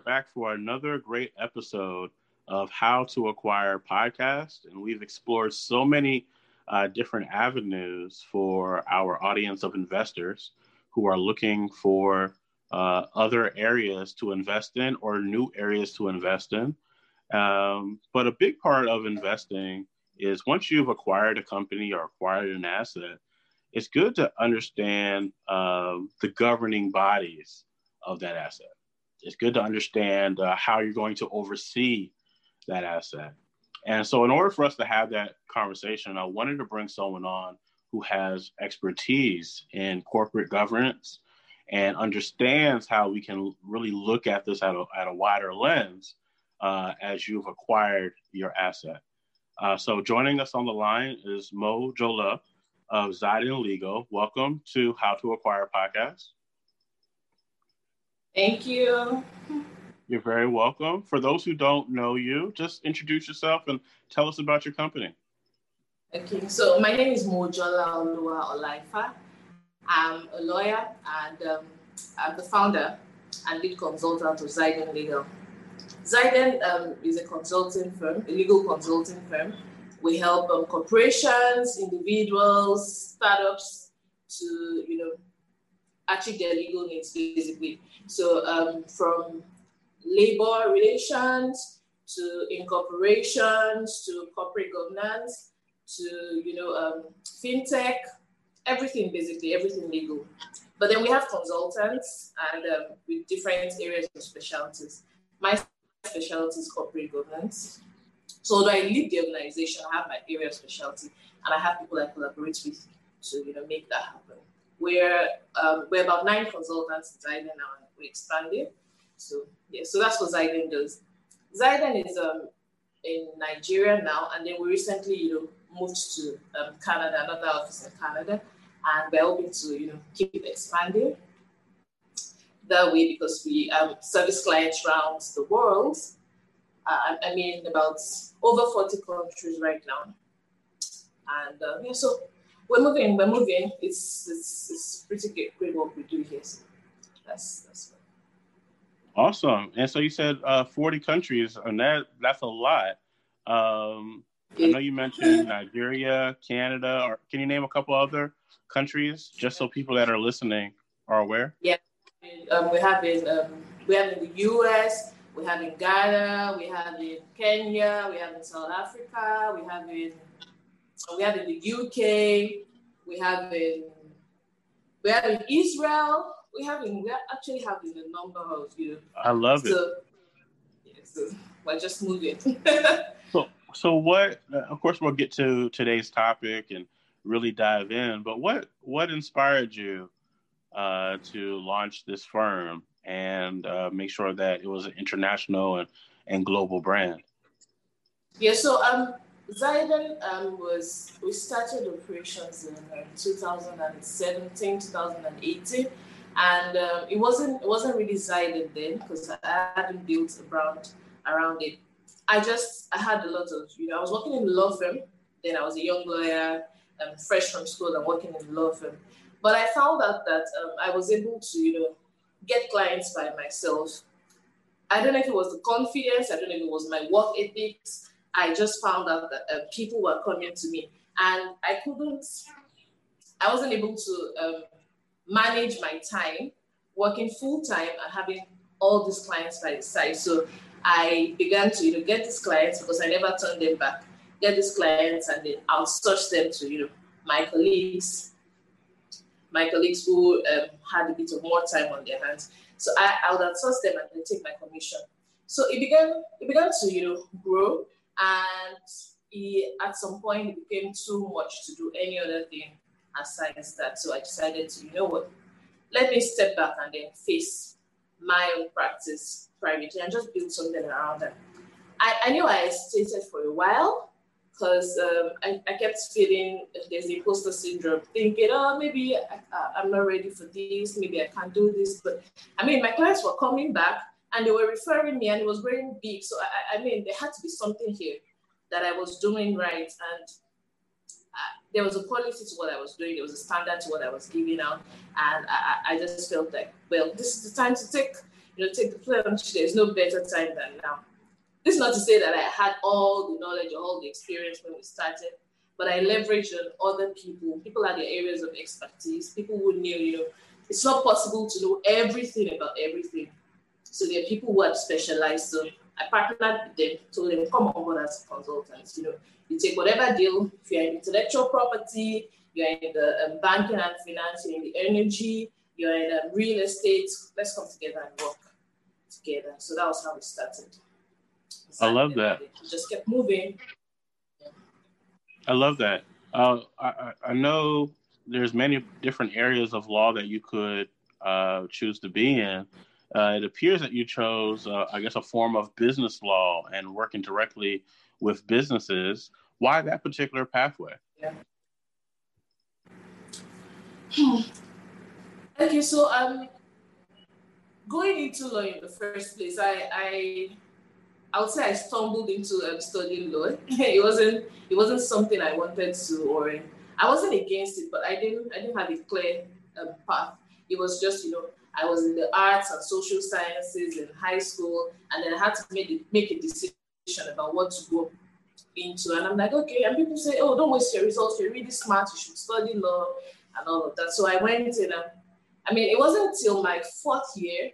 back for another great episode of How to Acquire Podcast. And we've explored so many uh, different avenues for our audience of investors who are looking for uh, other areas to invest in or new areas to invest in. Um, but a big part of investing is once you've acquired a company or acquired an asset, it's good to understand um, the governing bodies of that asset. It's good to understand uh, how you're going to oversee that asset. And so, in order for us to have that conversation, I wanted to bring someone on who has expertise in corporate governance and understands how we can really look at this at a, at a wider lens uh, as you've acquired your asset. Uh, so, joining us on the line is Mo Jola of Ziden Legal. Welcome to How to Acquire Podcast. Thank you. You're very welcome. For those who don't know you, just introduce yourself and tell us about your company. Okay, so my name is Mojola Olua Olaifa. I'm a lawyer and um, I'm the founder and lead consultant of Ziden Legal. Ziden um, is a consulting firm, a legal consulting firm. We help um, corporations, individuals, startups to, you know, achieve their legal needs basically. So um, from labor relations to incorporations to corporate governance to you know um, fintech, everything basically, everything legal. But then we have consultants and um, with different areas of specialties. My specialty is corporate governance. So although I lead the organization, I have my area of specialty, and I have people I collaborate with to you know make that happen. We're um, we're about nine consultants in Ziden now, and we're expanding. So yeah, so that's what Ziden does. Ziden is um, in Nigeria now, and then we recently, you know, moved to um, Canada, another office in Canada, and we're hoping to, you know, keep expanding that way because we um, service clients around the world. Uh, I mean, about over 40 countries right now. And uh, yeah, so we're moving, we're moving. It's, it's, it's pretty great, great what we do here. So that's, that's Awesome. And so you said uh, 40 countries, and that that's a lot. Um, I know you mentioned Nigeria, Canada, or can you name a couple other countries just so people that are listening are aware? Yeah, um, we have in um, we have in the U.S., we have in Ghana, we have in Kenya, we have in South Africa, we have in we have in the UK, we have in we have in Israel, we have in, we actually have in a number of you. Know, I love so, it. Yeah, so we're just moving. so, so what? Of course, we'll get to today's topic and really dive in. But what what inspired you uh, to launch this firm and uh, make sure that it was an international and, and global brand? Yeah. So um. Ziden um, was, we started operations in um, 2017, 2018 and um, it wasn't it wasn't really Ziden then because I hadn't built a brand around it. I just I had a lot of you know I was working in law firm. Then I was a young lawyer, um, fresh from school and working in law firm. But I found out that um, I was able to you know get clients by myself. I don't know if it was the confidence. I don't know if it was my work ethics. I just found out that uh, people were coming to me, and I couldn't. I wasn't able to um, manage my time, working full time and having all these clients by the side. So I began to you know get these clients because I never turned them back. Get these clients and then outsource them to you know my colleagues, my colleagues who um, had a bit of more time on their hands. So I, I would outsource them and then take my commission. So it began it began to you know grow and it, at some point it became too much to do any other thing aside that. So I decided to, you know what, let me step back and then face my own practice privately and just build something around that. I, I knew I hesitated for a while because um, I, I kept feeling there's the imposter syndrome, thinking, oh, maybe I, am not ready for this, maybe I can't do this. But I mean, my clients were coming back and they were referring me and it was growing big. So I, I mean, there had to be something here that I was doing right. And uh, there was a quality to what I was doing, there was a standard to what I was giving out, and I, I just felt like, well, this is the time to take, you know, take the plunge. There's no better time than now. This is not to say that I had all the knowledge or all the experience when we started, but I leveraged on other people. People had their areas of expertise. People who knew, you know, it's not possible to know everything about everything. So there are people who are specialized. So I partnered with them, told them, come on board as consultants. You know, you take whatever deal, if you're in intellectual property, you're in the um, banking and finance, you're in the energy, you're in um, real estate, let's come together and work together. So that was how we started. I love that. Just kept moving. I love that. Uh, I, I know there's many different areas of law that you could uh, choose to be in. Uh, it appears that you chose, uh, I guess, a form of business law and working directly with businesses. Why that particular pathway? Yeah. Hmm. Okay, so um, going into law in the first place, I, I I would say I stumbled into um, studying law. it wasn't it wasn't something I wanted to, or I wasn't against it, but I didn't I didn't have a clear um, path. It was just you know I was in the arts and social sciences in high school, and then I had to make a, make a decision about what to go into. And I'm like, okay. And people say, oh, don't waste your results. You're really smart. You should study law and all of that. So I went in. And, I mean, it wasn't until my fourth year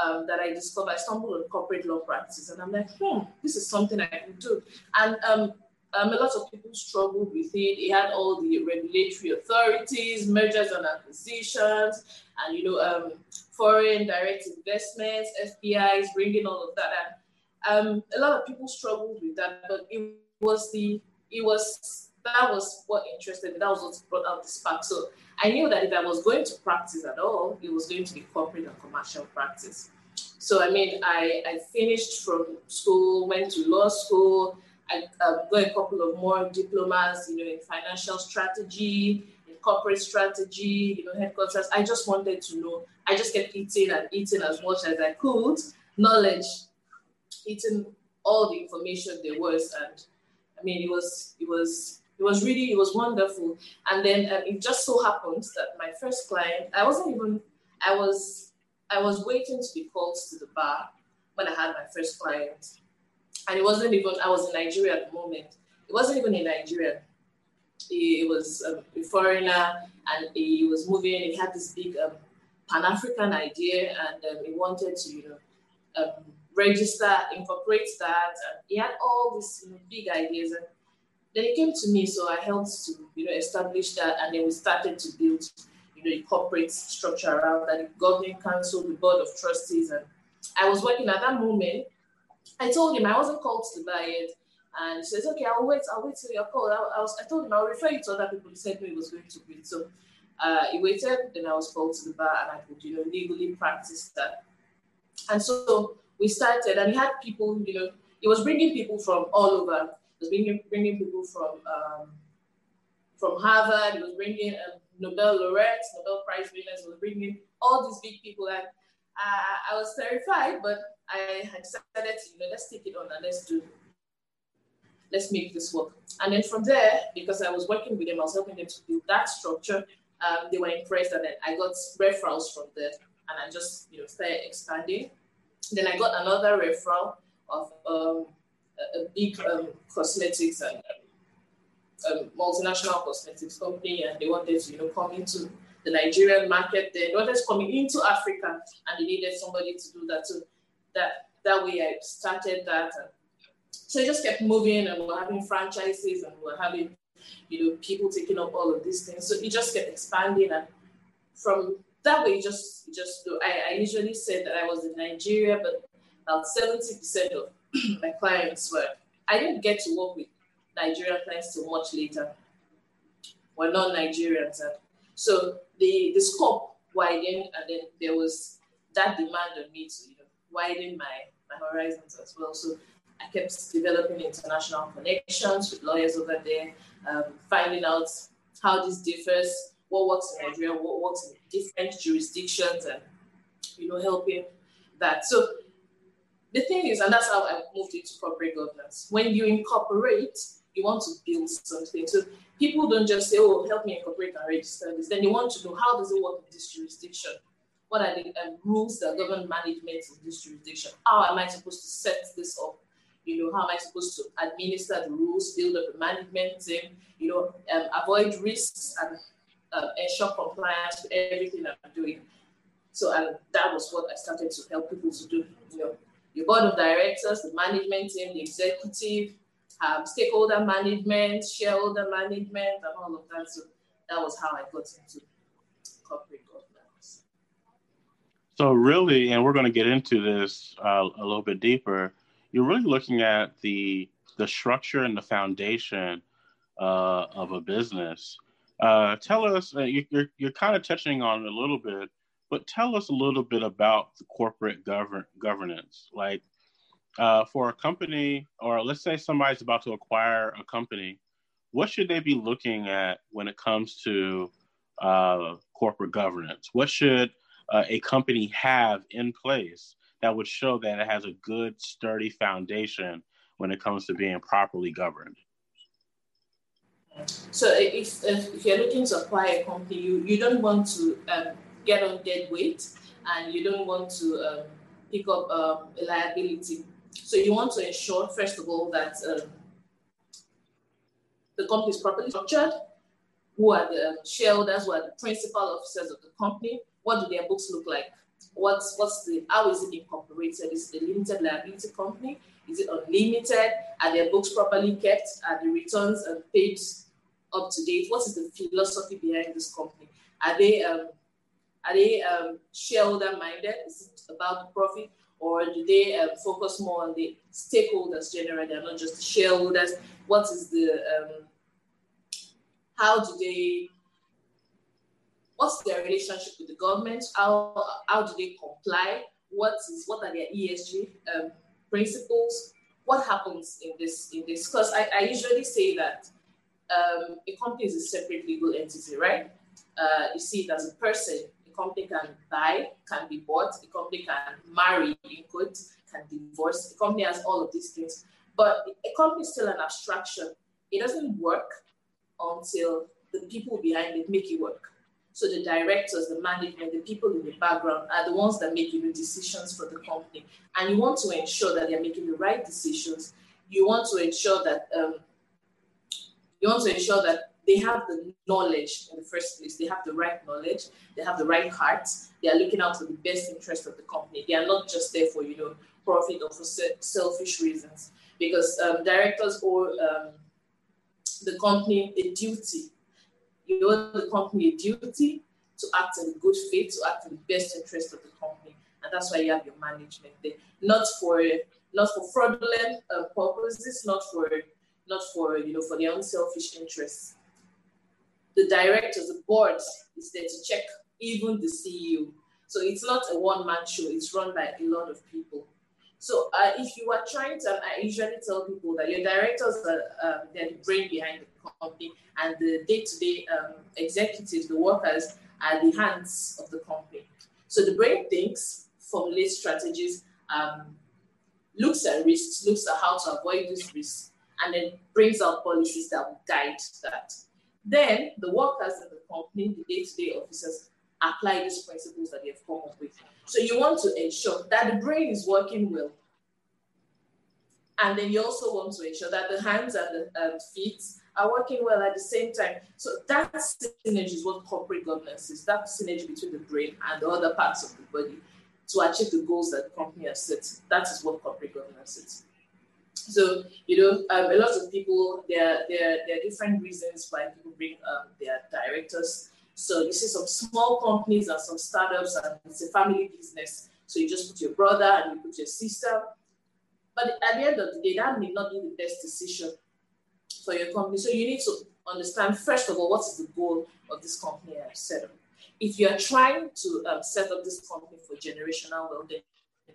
um, that I discovered, I stumbled on corporate law practice, and I'm like, hmm, this is something I can do. And um, um, a lot of people struggled with it. It had all the regulatory authorities, mergers and acquisitions, and you know, um, foreign direct investments, FPIs, bringing all of that. And um, a lot of people struggled with that, but it was the it was that was what interested me. That was what brought out the spark. So I knew that if I was going to practice at all, it was going to be corporate and commercial practice. So I mean, I, I finished from school, went to law school. I uh, got a couple of more diplomas, you know, in financial strategy, in corporate strategy, you know, headquarters. I just wanted to know. I just kept eating and eating as much as I could, knowledge, eating all the information there was, and I mean, it was it was it was really, it was wonderful. And then um, it just so happened that my first client, I wasn't even, I was, I was waiting to be called to the bar when I had my first client. And it wasn't even, I was in Nigeria at the moment. It wasn't even in Nigeria. He, was a foreigner and he was moving, he had this big um, Pan-African idea and um, he wanted to, you know, um, register, incorporate that. And he had all these you know, big ideas. And then it came to me, so I helped to you know establish that, and then we started to build you know a corporate structure around that, the governing council, the board of trustees, and I was working at that moment. I told him I wasn't called to buy it. and he says, "Okay, I'll wait. I'll wait till you're called." I, I, was, I told him I'll refer you to other people. He said no, he was going to wait. So uh, he waited. Then I was called to the bar, and I could you know legally practice that. And so we started, and he had people, you know, he was bringing people from all over He was bringing, bringing people from um, from Harvard. He was bringing um, Nobel laureates, Nobel Prize winners. He was bringing all these big people. And I, I was terrified, but I had decided you know, let's take it on and let's do let's make this work. And then from there, because I was working with them, I was helping them to build that structure. Um, they were impressed, and then I got referrals from there, and I just you know started expanding. Then I got another referral of um, a big um, cosmetics and um, multinational cosmetics company, and they wanted to, you know, come into the Nigerian market. They wanted come into Africa, and they needed somebody to do that. So that that way, I started that. So it just kept moving, and we we're having franchises, and we we're having, you know, people taking up all of these things. So it just kept expanding, and from that way, just just I, I usually said that I was in Nigeria, but about seventy percent of my clients were, I didn't get to work with Nigerian clients till much later. We're not Nigerians. So the, the scope widened, and then there was that demand on me to you know, widen my, my horizons as well. So I kept developing international connections with lawyers over there, um, finding out how this differs, what works in Nigeria, what works in different jurisdictions, and you know, helping that. So the thing is, and that's how I moved into corporate governance. When you incorporate, you want to build something. So people don't just say, "Oh, help me incorporate and register this." Then they want to know how does it work in this jurisdiction. What are the um, rules that govern management in this jurisdiction? How am I supposed to set this up? You know, how am I supposed to administer the rules, build up a management team, you know, um, avoid risks and uh, ensure compliance with everything I'm doing. So that was what I started to help people to do. You know, your board of directors, the management team, the executive, um, stakeholder management, shareholder management, and all of that. So that was how I got into corporate. So really, and we're going to get into this uh, a little bit deeper. You're really looking at the the structure and the foundation uh, of a business. Uh, tell us, uh, you, you're, you're kind of touching on it a little bit, but tell us a little bit about the corporate govern- governance. Like uh, for a company, or let's say somebody's about to acquire a company, what should they be looking at when it comes to uh, corporate governance? What should uh, a company have in place that would show that it has a good, sturdy foundation when it comes to being properly governed? So if, if you're looking to acquire a company, you, you don't want to um, get on dead weight and you don't want to um, pick up um, a liability. So you want to ensure, first of all, that um, the company is properly structured, who are the shareholders, who are the principal officers of the company, what do their books look like? What's, what's the, how is it incorporated? Is it a limited liability company? Is it unlimited? Are their books properly kept? Are the returns and paid up to date? What is the philosophy behind this company? Are they um, are they um, shareholder minded? Is it about the profit? Or do they um, focus more on the stakeholders generally and not just the shareholders? What is the, um, how do they, what's their relationship with the government? How, how do they comply? What is, what are their ESG um, principles? What happens in this, in this? Because I, I usually say that um, a company is a separate legal entity, right? Uh, you see it as a person A company can buy, can be bought, a company can marry, in can divorce. A company has all of these things. But a company is still an abstraction. It doesn't work until the people behind it make it work. So the directors, the management, the people in the background are the ones that make the decisions for the company. And you want to ensure that they're making the right decisions. You want to ensure that um, you want to ensure that they have the knowledge in the first place. They have the right knowledge. They have the right heart. They are looking out for the best interest of the company. They are not just there for you know profit or for selfish reasons. Because um, directors owe um, the company a duty. You owe the company a duty to act in good faith, to act in the best interest of the company, and that's why you have your management there. Not for not for fraudulent uh, purposes, not for not for you know for their own selfish interests the directors, the board is there to check even the CEO. So it's not a one man show, it's run by a lot of people. So uh, if you are trying to, I usually tell people that your directors are um, they're the brain behind the company, and the day-to-day um, executives, the workers, are the hands of the company. So the brain thinks, formulates strategies, um, looks at risks, looks at how to avoid these risks, and then brings out policies that will guide that. Then the workers in the company, the day-to-day officers, apply these principles that they've come up with. So you want to ensure that the brain is working well. And then you also want to ensure that the hands and the um, feet are working well at the same time. So that synergy is what corporate governance is. That synergy between the brain and the other parts of the body to achieve the goals that the company has set. That is what corporate governance is. So, you know, um, a lot of people, there, there, there are different reasons why people bring um, their directors. So you see some small companies and some startups, and it's a family business. So you just put your brother and you put your sister. But at the end of the day, that may not be the best decision for your company. So you need to understand, first of all, what is the goal of this company I have set up. If you are trying to um, set up this company for generational wealth, then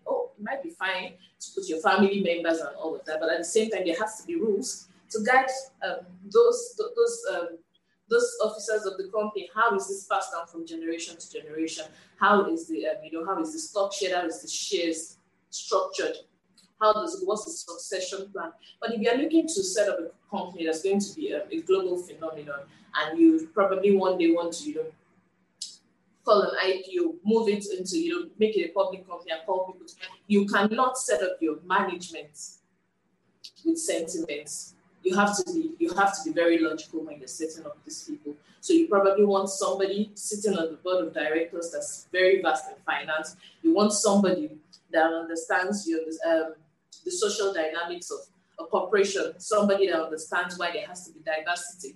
oh, it might be fine to put your family members and all of that, but at the same time, there has to be rules to guide um, those those um, those officers of the company. How is this passed down from generation to generation? How is the um, you know how is the stock share? How is the shares structured? How does it, what's the succession plan? But if you're looking to set up a company that's going to be a, a global phenomenon, and you probably one day want to you know call an IPO, move it into, you know, make it a public company and call people. You cannot set up your management with sentiments. You have to be you have to be very logical when you're setting up these people. So you probably want somebody sitting on the board of directors that's very vast in finance. You want somebody that understands your um, the social dynamics of a corporation, somebody that understands why there has to be diversity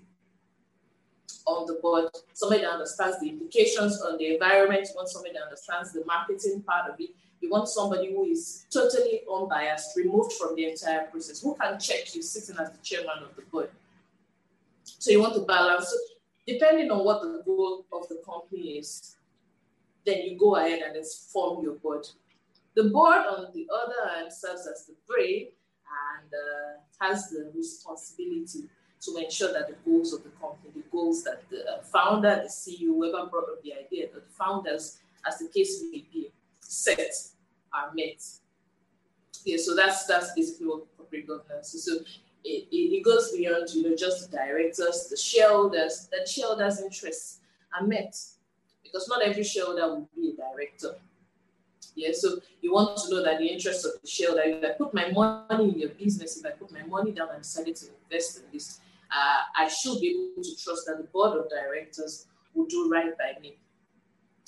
on the board, somebody that understands the implications on the environment, you want somebody that understands the marketing part of it. You want somebody who is totally unbiased, removed from the entire process, who can check you sitting as the chairman of the board. So you want to balance. Depending on what the goal of the company is, then you go ahead and form your board. The board, on the other hand, serves as the brain and uh, has the responsibility to ensure that the goals of the company, the goals that the uh, founder, the CEO, whoever brought up the idea, that the founders, as the case may be, set are met. Yeah, so that's that's basically what corporate governance is. So it, it, it, goes beyond you know just the directors, the shareholders, the shareholders' interests are met. Because not every shareholder will be a director. Yeah, so you want to know that the interests of the shareholder, if I put my money in your business, if I put my money down and decided to invest in this, uh, I should be able to trust that the board of directors will do right by me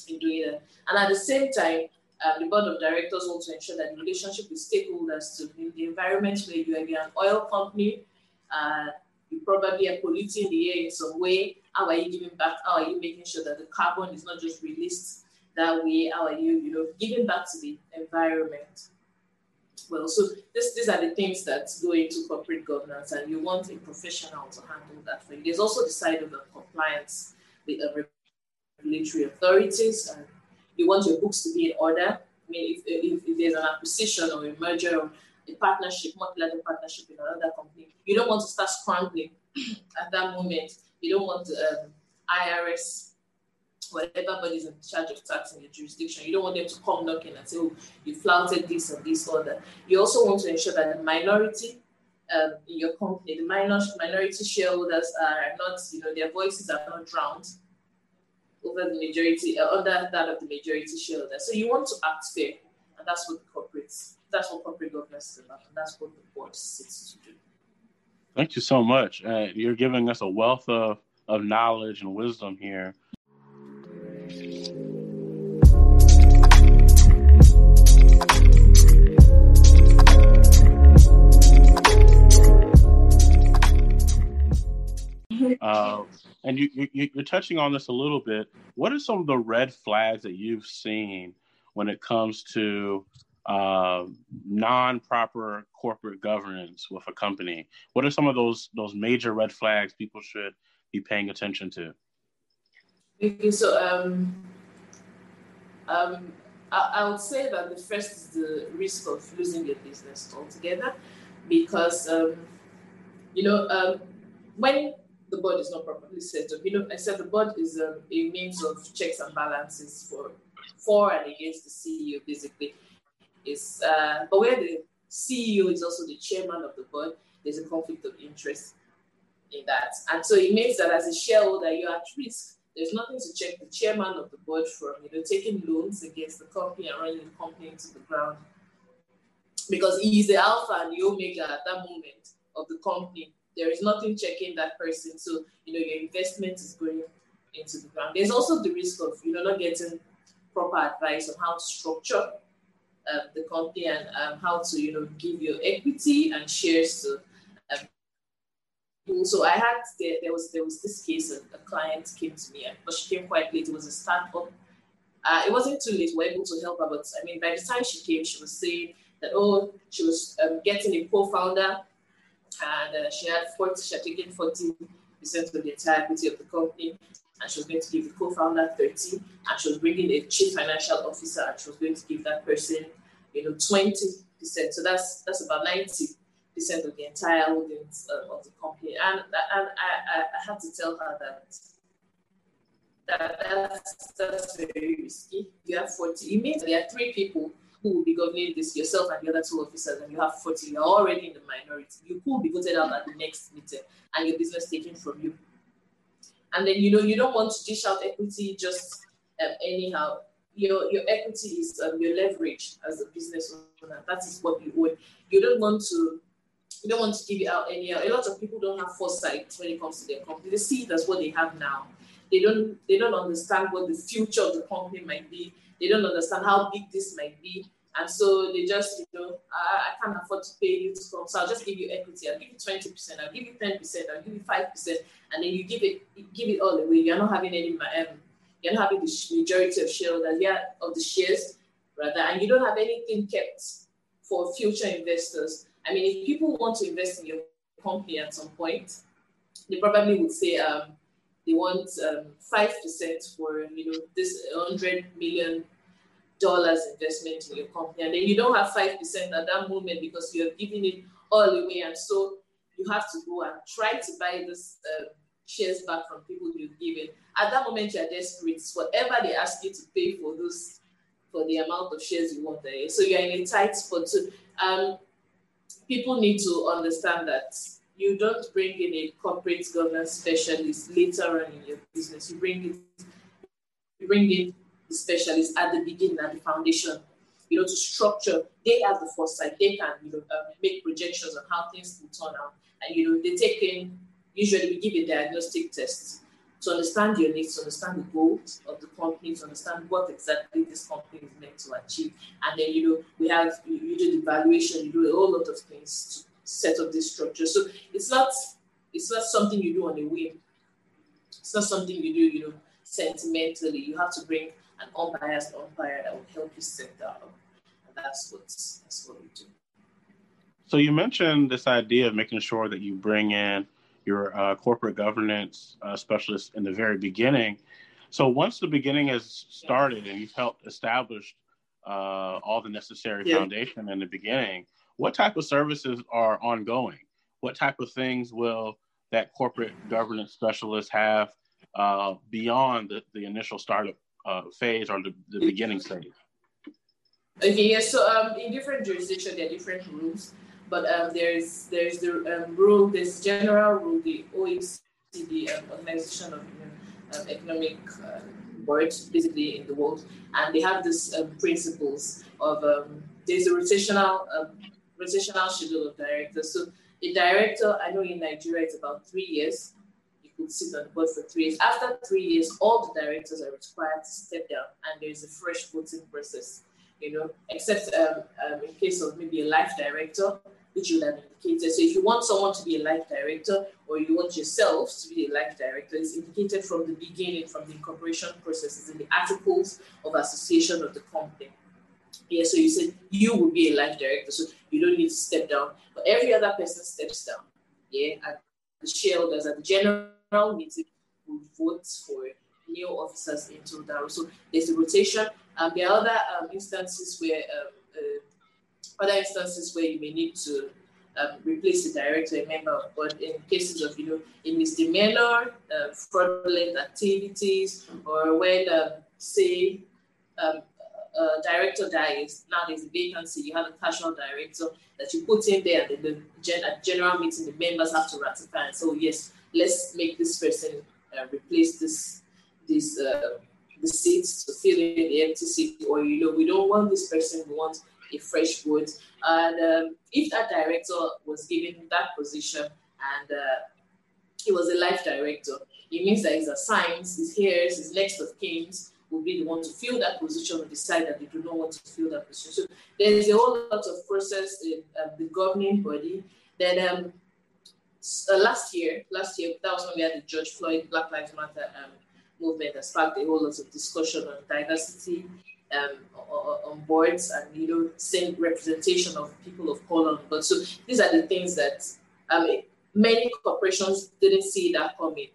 in doing that. And at the same time, uh, the board of directors want to ensure that the relationship with stakeholders to in the environment where you are an oil company, uh, you probably are polluting the air in some way. How are you giving back? How are you making sure that the carbon is not just released that way? Are you, you know, giving back to the environment? well. So this, these are the things that go into corporate governance, and you want a professional to handle that for you. There's also the side of the compliance with the regulatory authorities, and you want your books to be in order. I mean, if, if, if there's an acquisition or a merger or a partnership, multi-level partnership in another company, you don't want to start scrambling at that moment. You don't want um, IRS whatever body's in charge of tax in your jurisdiction. You don't want them to come knocking and say, oh, you flouted this or this or that. You also want to ensure that the minority um, in your company, the minor, minority shareholders are not, you know, their voices are not drowned over the majority, uh, under that of the majority shareholders. So you want to act fair, and that's what the corporates, that's what corporate governance is about, and that's what the board sits to do. Thank you so much. Uh, you're giving us a wealth of, of knowledge and wisdom here uh, and you, you, you're touching on this a little bit. What are some of the red flags that you've seen when it comes to uh, non-proper corporate governance with a company? What are some of those those major red flags people should be paying attention to? So um, um, I, I, would say that the first is the risk of losing your business altogether, because um, you know um, when the board is not properly set up, you know, I said the board is um, a means of checks and balances for for and against the CEO, basically. Is uh, but where the CEO is also the chairman of the board, there's a conflict of interest in that, and so it means that as a shareholder, you're at risk there's nothing to check the chairman of the board from, you know, taking loans against the company and running the company into the ground. Because he is the alpha and the omega at that moment of the company. There is nothing checking that person. So, you know, your investment is going into the ground. There's also the risk of, you know, not getting proper advice on how to structure um, the company and um, how to, you know, give your equity and shares to so I had there, there was there was this case a, a client came to me, but she came quite late. It was a startup. Uh, it wasn't too late. We were able to help her, but I mean, by the time she came, she was saying that oh, she was um, getting a co-founder, and uh, she had forty. She had taken forty percent of the entire equity of the company, and she was going to give the co-founder thirty, and she was bringing a chief financial officer, and she was going to give that person, you know, twenty percent. So that's that's about ninety percent of the entire holdings uh, of the company. And, and I, I, I, had to tell her that, that that's, that's very risky. You have 40, it means there are three people who will be governing this, yourself and the other two officers, and you have 40, you're already in the minority. You could be voted out at the next meeting and your business taken from you. And then, you know, you don't want to dish out equity just um, anyhow. Your your equity is um, your leverage as a business owner. That is what you own. You don't want to you don't want to give it out anyhow. A lot of people don't have foresight when it comes to their company. They see it as what they have now. They don't they don't understand what the future of the company might be. They don't understand how big this might be. And so they just, you know, I, I can't afford to pay you to come. So I'll just give you equity. I'll give you 20%, I'll give you 10%, I'll give you 5%, and then you give it give it all away. You're not having any um, you're not having the majority of shareholders, yeah, of the shares, rather, and you don't have anything kept for future investors. I mean, if people want to invest in your company at some point, they probably would say um, they want um, 5% for, you know, this 100 million dollars investment in your company. And then you don't have 5% at that moment because you have given it all away. And so you have to go and try to buy this uh, shares back from people you've given. At that moment, you're desperate. Whatever they ask you to pay for those, for the amount of shares you want there. So you're in a tight spot. So um, people need to understand that you don't bring in a corporate governance specialist later on in your business. You bring it, you bring in the specialist at the beginning, at the foundation, you know, to structure. They have the foresight. They can, you know, um, make projections on how things will turn out. And, you know, they take in, usually we give a diagnostic test to understand your needs, to understand the goals of the company, to understand what exactly this company is meant to achieve. And then, you know, we have, you, you do the valuation, you do a whole lot of things to set up this structure. So it's not, it's not something you do on a whim. It's not something you do, you know, sentimentally. You have to bring an unbiased umpire that will help you set that up. And that's what that's what we do. So you mentioned this idea of making sure that you bring in your uh, corporate governance uh, specialist in the very beginning. So once the beginning has started and you've helped establish uh, all the necessary yeah. foundation in the beginning, what type of services are ongoing? What type of things will that corporate governance specialist have uh, beyond the, the initial startup uh, phase or the, the beginning stage? Okay, yeah. So um, in different jurisdictions, there are different rules, but um, there's there's the um, rule, this general rule, the OECD, um, Organization of um, Economic um, Boards, basically in the world, and they have this um, principles of um, there's a rotational um, rotational schedule of directors. So a director, I know in Nigeria it's about three years could sit on the board for three years. After three years, all the directors are required to step down, and there is a fresh voting process. You know, except um, um, in case of maybe a life director, which you have indicated. So if you want someone to be a life director, or you want yourself to be a life director, it's indicated from the beginning, from the incorporation processes in the articles of association of the company. Yeah, so you said you will be a life director, so you don't need to step down, but every other person steps down. Yeah, at the shareholders, at the general general meeting will vote for new officers into that. So there's a rotation. Um, there are other um, instances where um, uh, other instances where you may need to um, replace the director, a member, but in cases of you know a misdemeanor, uh, fraudulent activities, or when um, say um, a director dies, now there's a vacancy, you have a casual director that you put in there, and then the gen- general meeting the members have to ratify. And so yes, let's make this person uh, replace this this uh, the seats to fill in the empty seat, or you know, we don't want this person, we want a fresh vote. And um, if that director was given that position and uh, he was a life director, it means that his assigns, his heirs, his next of kin will be the one to fill that position or decide that they do not want to fill that position. So there's a whole lot of process in uh, the governing body that um, uh, last year, last year, that was when we had the George Floyd Black Lives Matter um, movement that sparked a whole lot of discussion on diversity um, on boards and you know same representation of people of color boards. So these are the things that um, many corporations didn't see that coming.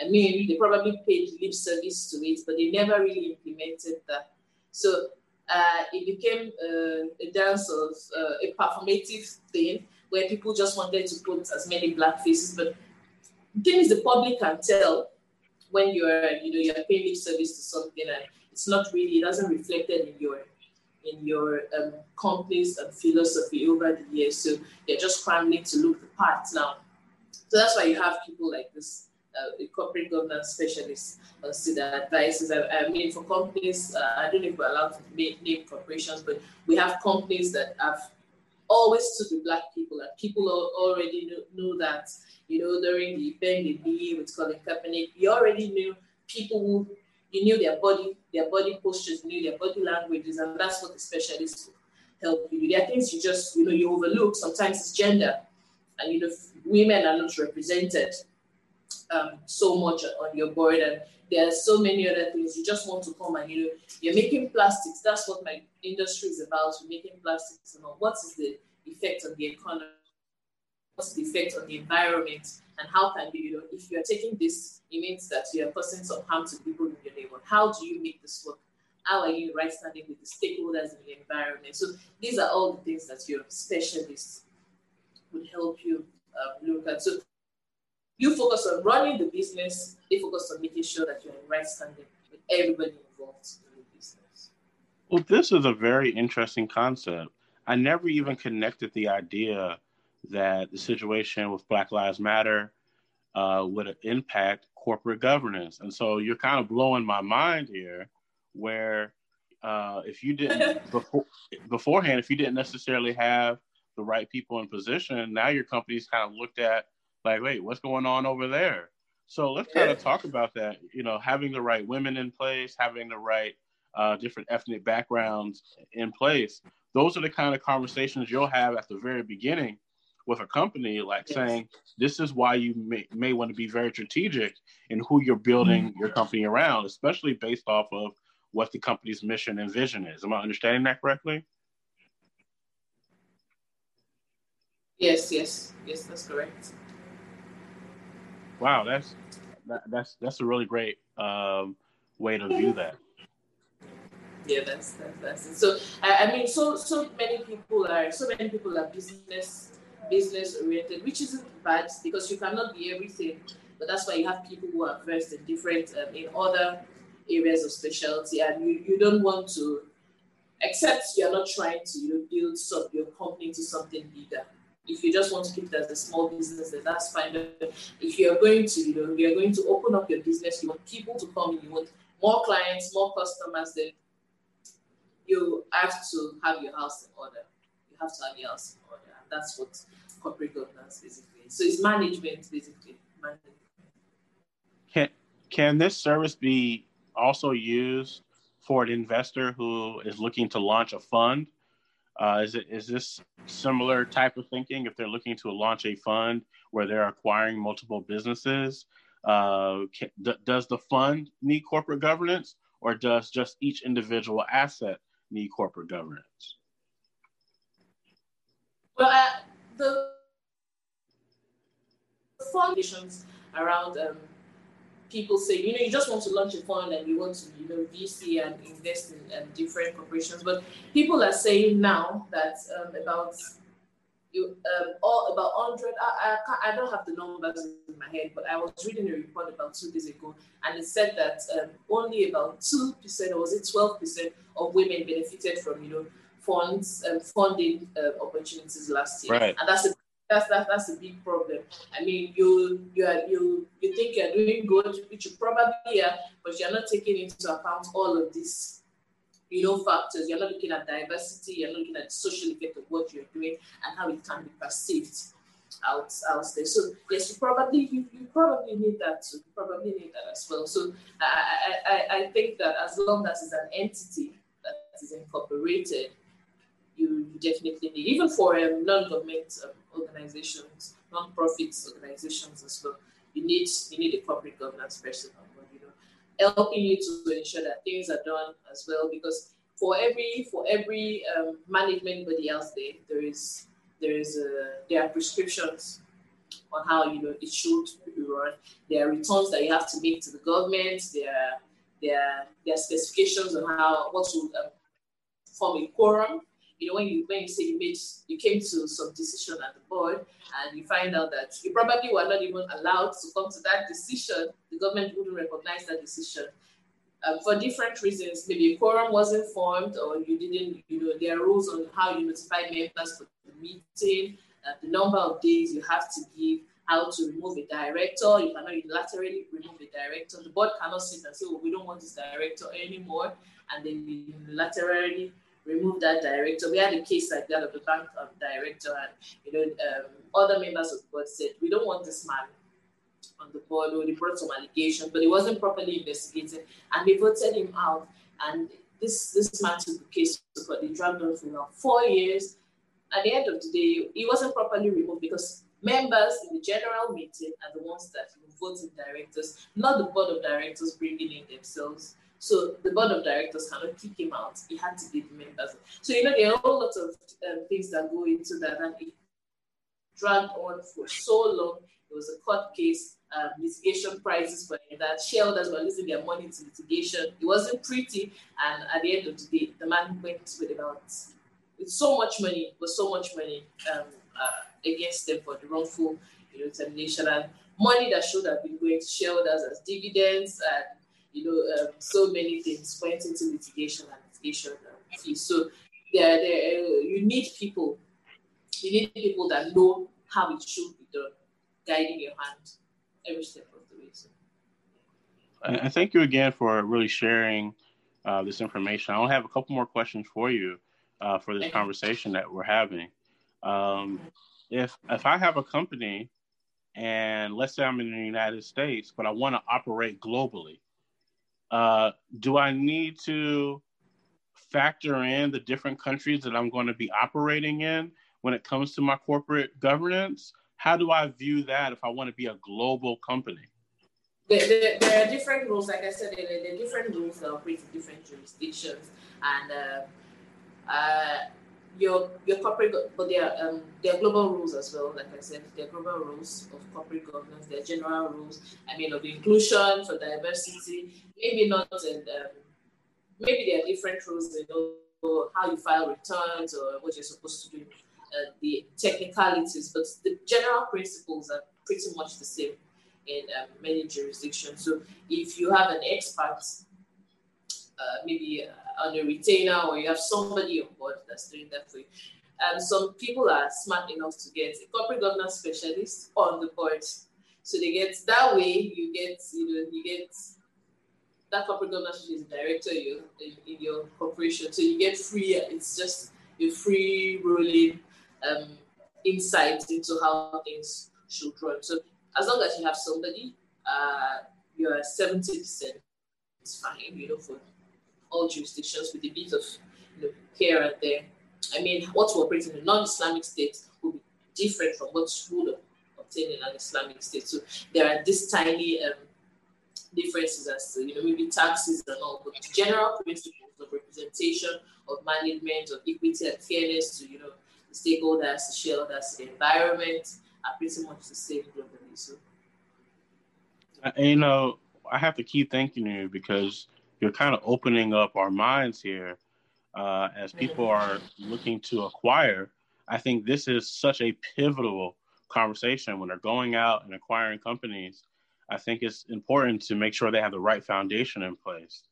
I mean, they probably paid lip service to it, but they never really implemented that. So uh, it became uh, a dance of uh, a performative thing where people just wanted to put as many black faces. But the thing is, the public can tell when you're, you know, you're paying lip service to something, and it's not really, it doesn't reflect it in your in your um, company's um, philosophy over the years. So they're just scrambling to look the part now. So that's why you have people like this uh, corporate governance specialist consider advices. I, I mean, for companies, uh, I don't know if we're allowed to name corporations, but we have companies that have always to with black people, and people already know, know that. You know, during the they did with Colin Kaepernick, you already knew people who you knew their body, their body postures, you knew their body languages, and that's what the specialists help you. There are things you just, you know, you overlook. Sometimes it's gender, and you know, women are not represented um, so much on your board, and there are so many other things. You just want to come and you know, you're making plastics. That's what my industry is about. We're making plastics, and what is the effect on the economy? What's the effect on the environment? And how can you, you know, if you're taking this, it means that you're causing some harm to people in your neighborhood. How do you make this work? How are you right standing with the stakeholders in the environment? So these are all the things that your specialists would help you um, look at. So you focus on running the business, they focus on making sure that you're in right standing with everybody involved in the business. Well, this is a very interesting concept. I never even connected the idea that the situation with Black Lives Matter uh, would impact corporate governance. And so you're kind of blowing my mind here where uh, if you didn't before, beforehand, if you didn't necessarily have the right people in position, now your company's kind of looked at like, wait, what's going on over there? So let's kind of talk about that. You know, having the right women in place, having the right uh, different ethnic backgrounds in place. Those are the kind of conversations you'll have at the very beginning with a company, like yes. saying, this is why you may, may want to be very strategic in who you're building mm-hmm. your company around, especially based off of what the company's mission and vision is. Am I understanding that correctly? Yes, yes, yes, that's correct. Wow, that's that, that's that's a really great um, way to view that. Yeah, that's that's, that's. So I, I mean, so so many people are so many people are business business oriented, which isn't bad because you cannot be everything. But that's why you have people who are versed in different um, in other areas of specialty, and you, you don't want to, except you're not trying to you know, build sub your company to something bigger. If you just want to keep it as a small business, then that's fine. But if you're going to, you know, you're going to open up your business, you want people to come you want more clients, more customers, then you have to have your house in order. You have to have your house in order. And that's what corporate governance basically. So it's management basically. Management. Can can this service be also used for an investor who is looking to launch a fund? Uh, is it is this similar type of thinking if they're looking to launch a fund where they're acquiring multiple businesses? Uh, can, d- does the fund need corporate governance, or does just each individual asset need corporate governance? Well, uh, the foundations around um, people say, you know, you just want to launch a fund and you want to, you know, VC and invest in um, different corporations. But people are saying now that um, about you um, all about 100 I, I, I, don't have the numbers in my head but i was reading a report about two days ago and it said that um, only about 2% or was it 12% of women benefited from you know funds um, funding uh, opportunities last year right. and that's a that's that, that's a big problem. I mean, you you are you you think you're doing good, which you probably are, but you're not taking into account all of these, you know, factors. You're not looking at diversity. You're not looking at the social effect of what you're doing and how it can be perceived out out there. So yes, you probably you, you probably need that too. You probably need that as well. So I, I I think that as long as it's an entity that is incorporated, you, you definitely need even for um, non-government um, organizations, non-profits organizations as well. You need you need a corporate governance person you know, helping you to ensure that things are done as well. Because for every for every um, management body else there, there is there is a, there are prescriptions on how you know it should be run. There are returns that you have to make to the government. There are there are, there are specifications on how what should um, form a quorum you know, when you when you say you made you came to some decision at the board and you find out that you probably were not even allowed to come to that decision, the government wouldn't recognize that decision. Um, for different reasons, maybe a quorum wasn't formed or you didn't, you know, there are rules on how you notify members for the meeting, uh, the number of days you have to give, how to remove a director. You cannot unilaterally remove a director. The board cannot sit and say, well, we don't want this director anymore, and then unilaterally remove that director. We had a case like that of the bank um, director, and you know, um, other members of the board said, we don't want this man on the board, or brought some allegations, but he wasn't properly investigated, and they voted him out. And this this man took the case but They dragged on for about four years. At the end of the day, he wasn't properly removed because members in the general meeting are the ones that vote in directors, not the board of directors bringing in themselves. So the board of directors cannot kick him out. He had to be the members. So you know there are a lot of um, things that go into that, and it dragged on for so long. It was a court case, um, litigation prices for that. Shareholders were losing their money to litigation. It wasn't pretty, and at the end of the day, the man went with about with so much money, with so much money. Um, uh, against them for the wrongful you know, termination and money that should have been going to shareholders as dividends and you know um, so many things went into litigation and litigation fees. So there, there, uh, you need people. You need people that know how it should be done, guiding your hand every step of the way. So. And thank you again for really sharing uh, this information. I only have a couple more questions for you uh, for this conversation that we're having. Um, if if I have a company and let's say I'm in the United States, but I want to operate globally, uh, do I need to factor in the different countries that I'm going to be operating in when it comes to my corporate governance? How do I view that if I want to be a global company? There, there, are different rules, like I said, there, there are different rules that operate in different jurisdictions. And uh, uh, your your corporate, but there are um, there are global rules as well. Like I said, there are global rules of corporate governance. There are general rules. I mean, of inclusion for diversity. Maybe not, and um, maybe there are different rules. You know how you file returns or what you're supposed to do. Uh, the technicalities, but the general principles are pretty much the same in um, many jurisdictions. So if you have an expert, uh, maybe. Uh, on a retainer or you have somebody on board that's doing that for you. Um, some people are smart enough to get a corporate governance specialist on the board. So they get that way you get you know you get that corporate governance is director you in, your corporation. So you get free. It's just a free rolling um, insight into how things should run. So as long as you have somebody, uh, you're seventy percent. It's fine, you know, for all jurisdictions with a bit of you know, and there. I mean, what we operate in a non-Islamic state will be different from what would obtain in an Islamic state. So there are these tiny um, differences as to, you know, maybe taxes and all, but the general principles of representation, of management, of equity and fairness to, you know, the stakeholders, the shareholders, the environment are pretty much the same globally. So. Uh, you know, I have to keep thanking you because you're kind of opening up our minds here uh, as people are looking to acquire. I think this is such a pivotal conversation when they're going out and acquiring companies. I think it's important to make sure they have the right foundation in place.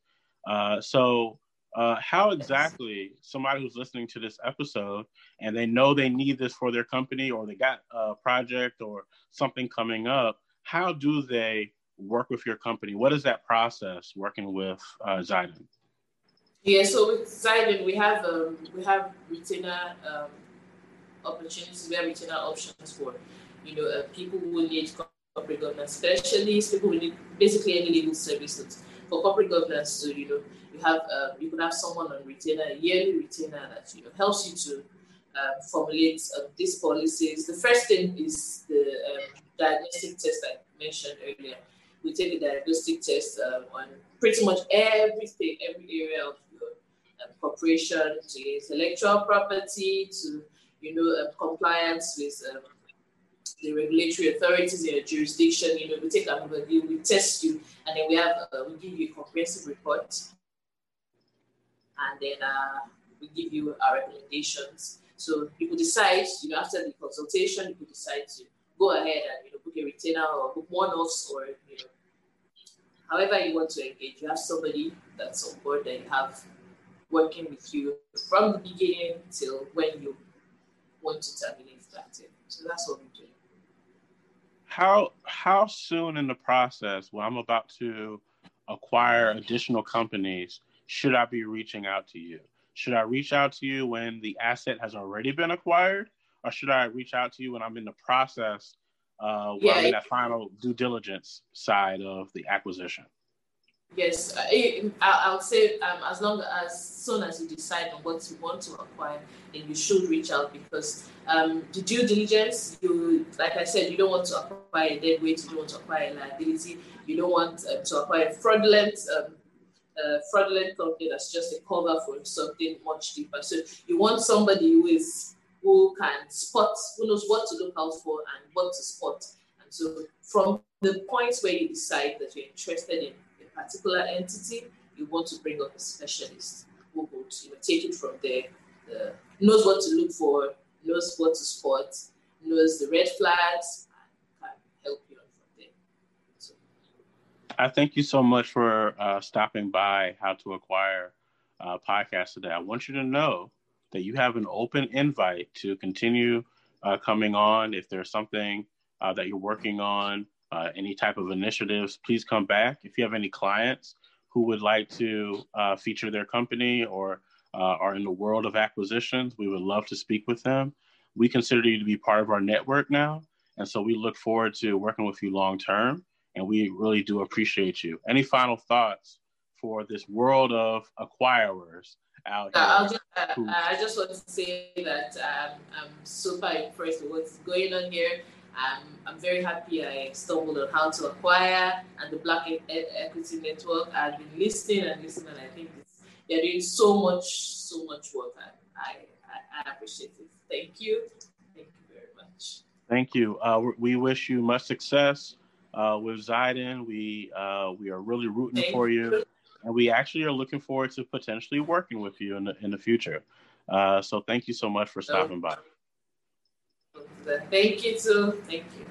Uh, so, uh, how exactly somebody who's listening to this episode and they know they need this for their company or they got a project or something coming up, how do they work with your company? What is that process working with uh, Zyden? Yeah, so with Zyden, we have um, we have retainer um, opportunities. We have retainer options for you know uh, people who need corporate governance specialists, people who need basically any legal services for corporate governance. So you know you have uh, you can have someone on retainer, a yearly retainer that you know helps you to uh, formulate uh, these policies. The first thing is the um, diagnostic test I mentioned earlier we take a diagnostic test um, on pretty much everything, every area of your um, corporation, to intellectual property, to you know um, compliance with um, the regulatory authorities in your jurisdiction. You know, we take an overview, we test you, and then we have uh, we give you a comprehensive report, and then uh, we give you our recommendations. So you could decide, you know, after the consultation, you could decide to go ahead and you know book a retainer or book one-offs or you know however you want to engage, you have somebody that's on board that you have working with you from the beginning till when you want to terminate that. So that's what we do. how how soon in the process when I'm about to acquire additional companies should I be reaching out to you? Should I reach out to you when the asset has already been acquired, or should I reach out to you when I'm in the process uh, where yeah, in that final due diligence side of the acquisition? Yes, I, I would say um, as long as soon as you decide on what you want to acquire, then you should reach out because um, the due diligence, you like I said, you don't want to acquire a dead weight, you don't want to acquire a liability, you don't want uh, to acquire fraudulent. Um, uh, fraudulent company that's just a cover for something much deeper. So you want somebody who is who can spot, who knows what to look out for and what to spot. And so from the points where you decide that you're interested in a particular entity, you want to bring up a specialist who would you know, take it from there, knows what to look for, knows what to spot, knows the red flags, and can help you on from there. So. I thank you so much for uh, stopping by How to Acquire uh, podcast today. I want you to know that you have an open invite to continue uh, coming on. If there's something uh, that you're working on, uh, any type of initiatives, please come back. If you have any clients who would like to uh, feature their company or uh, are in the world of acquisitions, we would love to speak with them. We consider you to be part of our network now. And so we look forward to working with you long term. And we really do appreciate you. Any final thoughts for this world of acquirers out here? Just, uh, I just want to say that um, I'm super impressed with what's going on here. Um, I'm very happy I stumbled on how to acquire and the Black e- Equity Network. I've been listening and listening, and I think they're doing so much, so much work. I, I, I appreciate it. Thank you. Thank you very much. Thank you. Uh, we wish you much success uh, with Zyden. We uh, we are really rooting thank for you. you. And we actually are looking forward to potentially working with you in the in the future. Uh, so thank you so much for stopping by. Thank you too. Thank you.